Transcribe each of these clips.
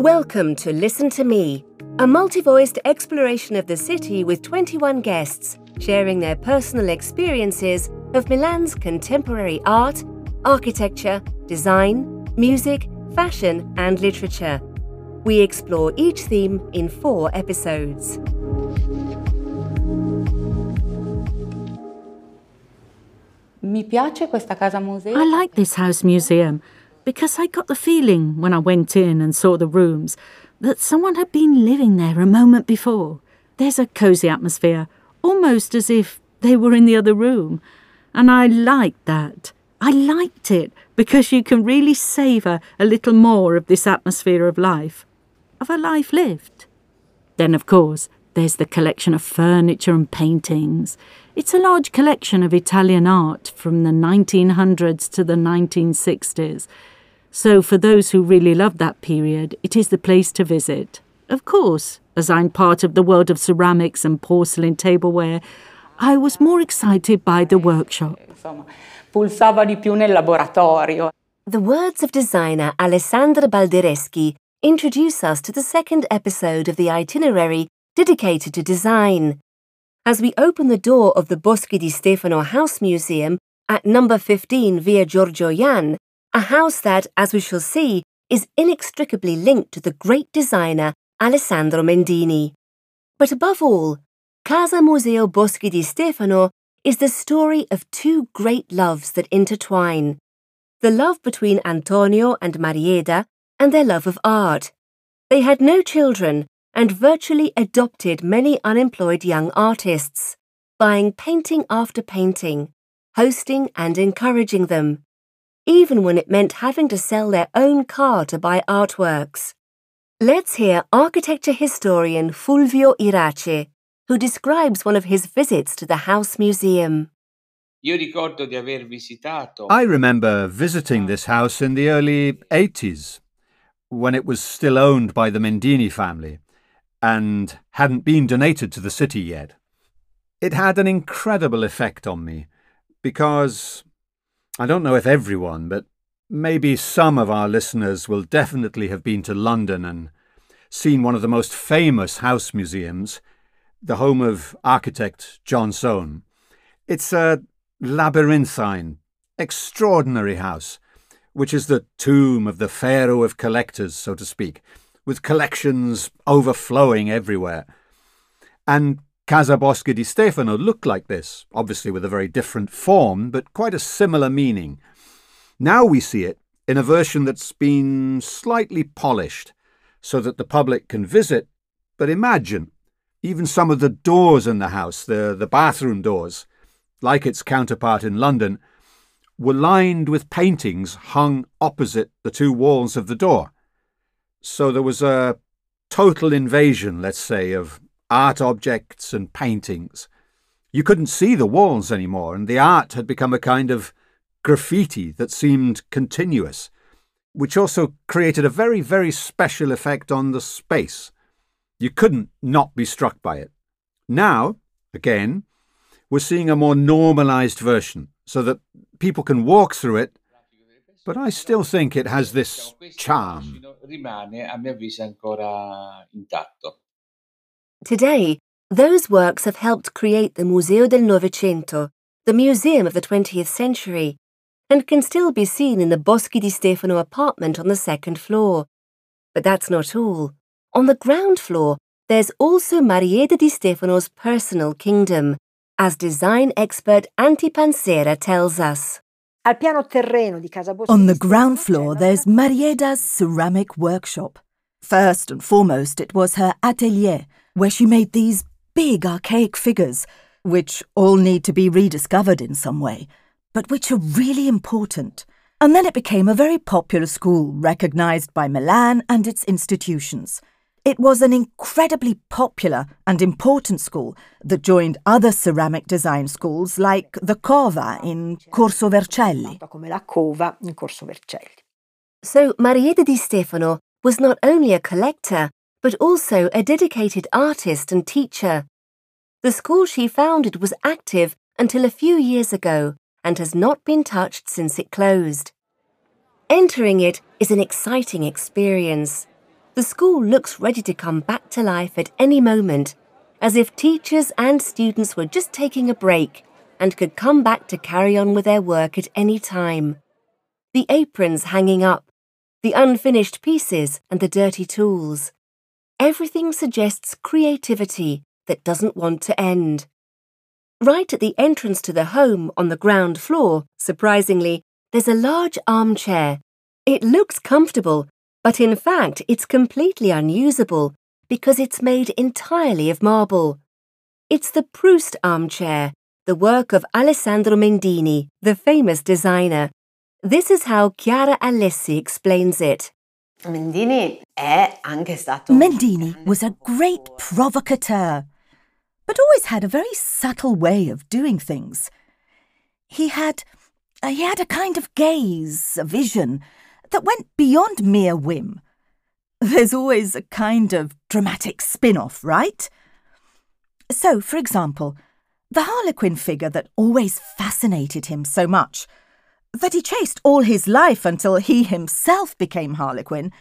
Welcome to Listen to Me, a multi voiced exploration of the city with 21 guests sharing their personal experiences of Milan's contemporary art, architecture, design, music, fashion, and literature. We explore each theme in four episodes. Mi piace questa casa museo. I like this house museum because I got the feeling when I went in and saw the rooms that someone had been living there a moment before. There's a cosy atmosphere, almost as if they were in the other room. And I liked that. I liked it because you can really savour a little more of this atmosphere of life, of a life lived. Then, of course, there's the collection of furniture and paintings. It's a large collection of Italian art from the 1900s to the 1960s. So, for those who really love that period, it is the place to visit. Of course, as I'm part of the world of ceramics and porcelain tableware, I was more excited by the workshop. Insomma, pulsava di più nel laboratorio. The words of designer Alessandra Baldereschi introduce us to the second episode of the itinerary dedicated to design. As we open the door of the Boschi di Stefano House Museum at number 15 Via Giorgio Jan, a house that, as we shall see, is inextricably linked to the great designer Alessandro Mendini. But above all, Casa Museo Boschi di Stefano is the story of two great loves that intertwine the love between Antonio and Marieda and their love of art. They had no children and virtually adopted many unemployed young artists, buying painting after painting, hosting and encouraging them, even when it meant having to sell their own car to buy artworks. Let's hear architecture historian Fulvio Irace, who describes one of his visits to the House Museum. I remember visiting this house in the early 80s, when it was still owned by the Mendini family and hadn't been donated to the city yet. It had an incredible effect on me because I don't know if everyone, but maybe some of our listeners will definitely have been to London and seen one of the most famous house museums, the home of architect John Soane. It's a labyrinthine, extraordinary house, which is the tomb of the pharaoh of collectors, so to speak, with collections overflowing everywhere. And Casa Boschi di Stefano looked like this, obviously with a very different form, but quite a similar meaning. Now we see it in a version that's been slightly polished so that the public can visit, but imagine even some of the doors in the house, the, the bathroom doors, like its counterpart in London, were lined with paintings hung opposite the two walls of the door. So there was a total invasion, let's say, of art objects and paintings. You couldn't see the walls anymore, and the art had become a kind of graffiti that seemed continuous, which also created a very, very special effect on the space. You couldn't not be struck by it. Now, again, we're seeing a more normalized version so that people can walk through it, but I still think it has this charm. Today, those works have helped create the Museo del Novecento, the museum of the 20th century, and can still be seen in the Boschi di Stefano apartment on the second floor. But that's not all. On the ground floor, there's also Marieda di Stefano's personal kingdom, as design expert Anty Pansera tells us. On the ground floor, there's Marieda's ceramic workshop. First and foremost, it was her atelier, where she made these big archaic figures, which all need to be rediscovered in some way, but which are really important. And then it became a very popular school, recognized by Milan and its institutions. It was an incredibly popular and important school that joined other ceramic design schools like the Cova in Corso Vercelli. So Marieda di Stefano was not only a collector, but also a dedicated artist and teacher. The school she founded was active until a few years ago and has not been touched since it closed. Entering it is an exciting experience. The school looks ready to come back to life at any moment, as if teachers and students were just taking a break and could come back to carry on with their work at any time. The aprons hanging up, the unfinished pieces, and the dirty tools. Everything suggests creativity that doesn't want to end. Right at the entrance to the home on the ground floor, surprisingly, there's a large armchair. It looks comfortable, but in fact it's completely unusable because it's made entirely of marble. It's the Proust armchair, the work of Alessandro Mendini, the famous designer. This is how Chiara Alessi explains it. Mendini è anche stato Mendini was a great provocateur, but always had a very subtle way of doing things. He had, uh, he had a kind of gaze, a vision, that went beyond mere whim. There's always a kind of dramatic spin off, right? So, for example, the Harlequin figure that always fascinated him so much, that he chased all his life until he himself became Harlequin,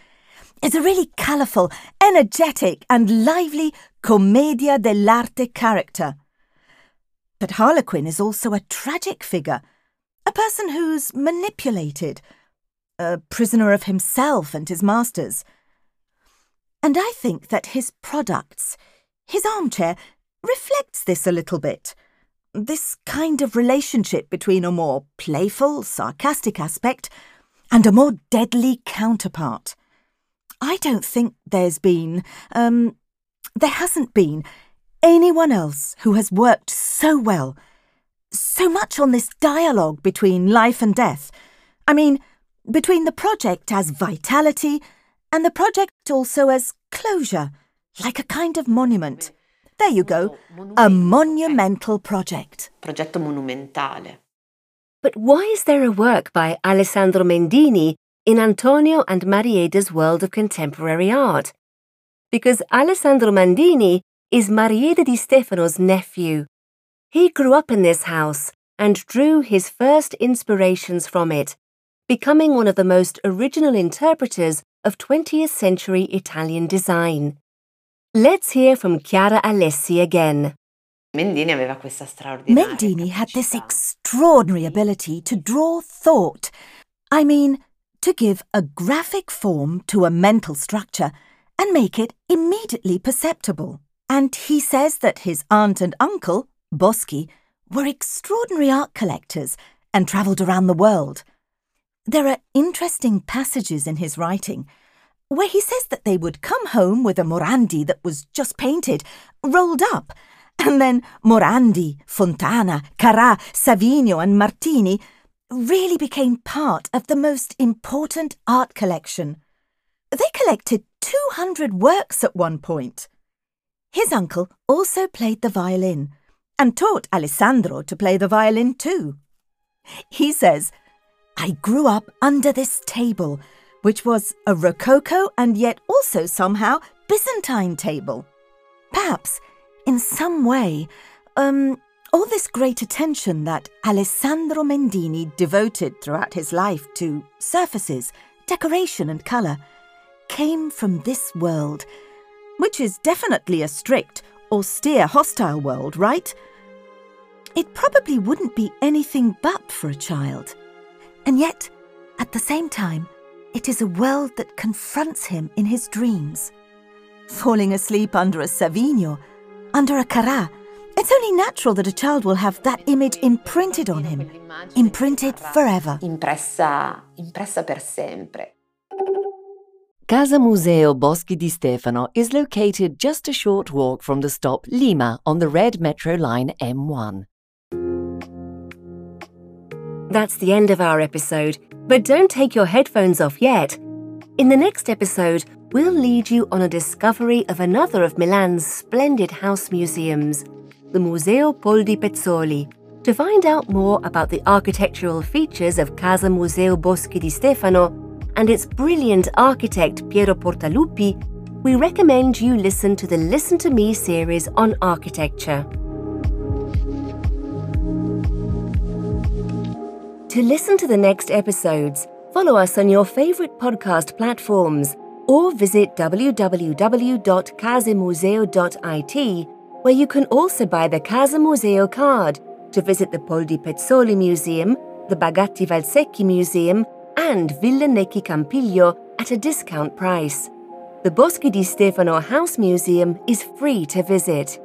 is a really colourful, energetic, and lively commedia dell'arte character. But Harlequin is also a tragic figure, a person who's manipulated, a prisoner of himself and his masters. And I think that his products, his armchair, reflects this a little bit. This kind of relationship between a more playful, sarcastic aspect and a more deadly counterpart. I don't think there's been, um, there hasn't been anyone else who has worked so well, so much on this dialogue between life and death. I mean, between the project as vitality and the project also as closure, like a kind of monument. There you go, a monumental project. progetto monumentale. But why is there a work by Alessandro Mendini in Antonio and Marieda's world of contemporary art? Because Alessandro Mendini is Marieda di Stefano's nephew. He grew up in this house and drew his first inspirations from it, becoming one of the most original interpreters of 20th century Italian design. Let's hear from Chiara Alessi again. Mendini aveva questa straordinaria Mendini had this extraordinary ability to draw thought. I mean, to give a graphic form to a mental structure and make it immediately perceptible. And he says that his aunt and uncle, Boschi, were extraordinary art collectors and travelled around the world. There are interesting passages in his writing where he says that they would come home with a Morandi that was just painted, rolled up, and then Morandi, Fontana, Carrà, Savinio, and Martini really became part of the most important art collection. They collected 200 works at one point. His uncle also played the violin and taught Alessandro to play the violin too. He says, I grew up under this table, which was a Rococo and yet also somehow Byzantine table. Perhaps, in some way, um, all this great attention that Alessandro Mendini devoted throughout his life to surfaces, decoration, and colour came from this world, which is definitely a strict, austere, hostile world, right? It probably wouldn't be anything but for a child. And yet, at the same time, it is a world that confronts him in his dreams. Falling asleep under a Savinio, under a Carrà, it's only natural that a child will have that image imprinted on him, imprinted forever. Impressa, impressa per sempre. Casa Museo Boschi di Stefano is located just a short walk from the stop Lima on the Red Metro Line M1. That's the end of our episode, but don't take your headphones off yet. In the next episode, we'll lead you on a discovery of another of Milan's splendid house museums, the Museo Poldi Pezzoli. To find out more about the architectural features of Casa Museo Boschi di Stefano and its brilliant architect Piero Portaluppi, we recommend you listen to the Listen to Me series on architecture. To listen to the next episodes, follow us on your favourite podcast platforms or visit www.casemuseo.it where you can also buy the Casa Museo card to visit the Poldi Pezzoli Museum, the Bagatti Valsecchi Museum, and Villa Necchi Campiglio at a discount price. The Boschi di Stefano House Museum is free to visit.